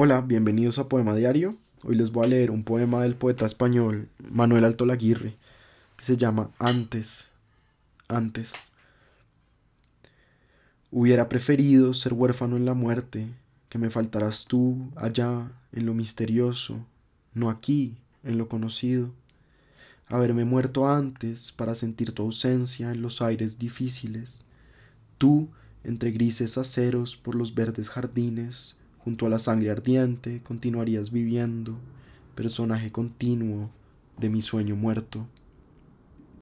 Hola, bienvenidos a Poema Diario. Hoy les voy a leer un poema del poeta español Manuel Alto Laguirre que se llama Antes. Antes. Hubiera preferido ser huérfano en la muerte, que me faltaras tú allá en lo misterioso, no aquí en lo conocido. Haberme muerto antes para sentir tu ausencia en los aires difíciles. Tú entre grises aceros por los verdes jardines, junto a la sangre ardiente, continuarías viviendo, personaje continuo de mi sueño muerto.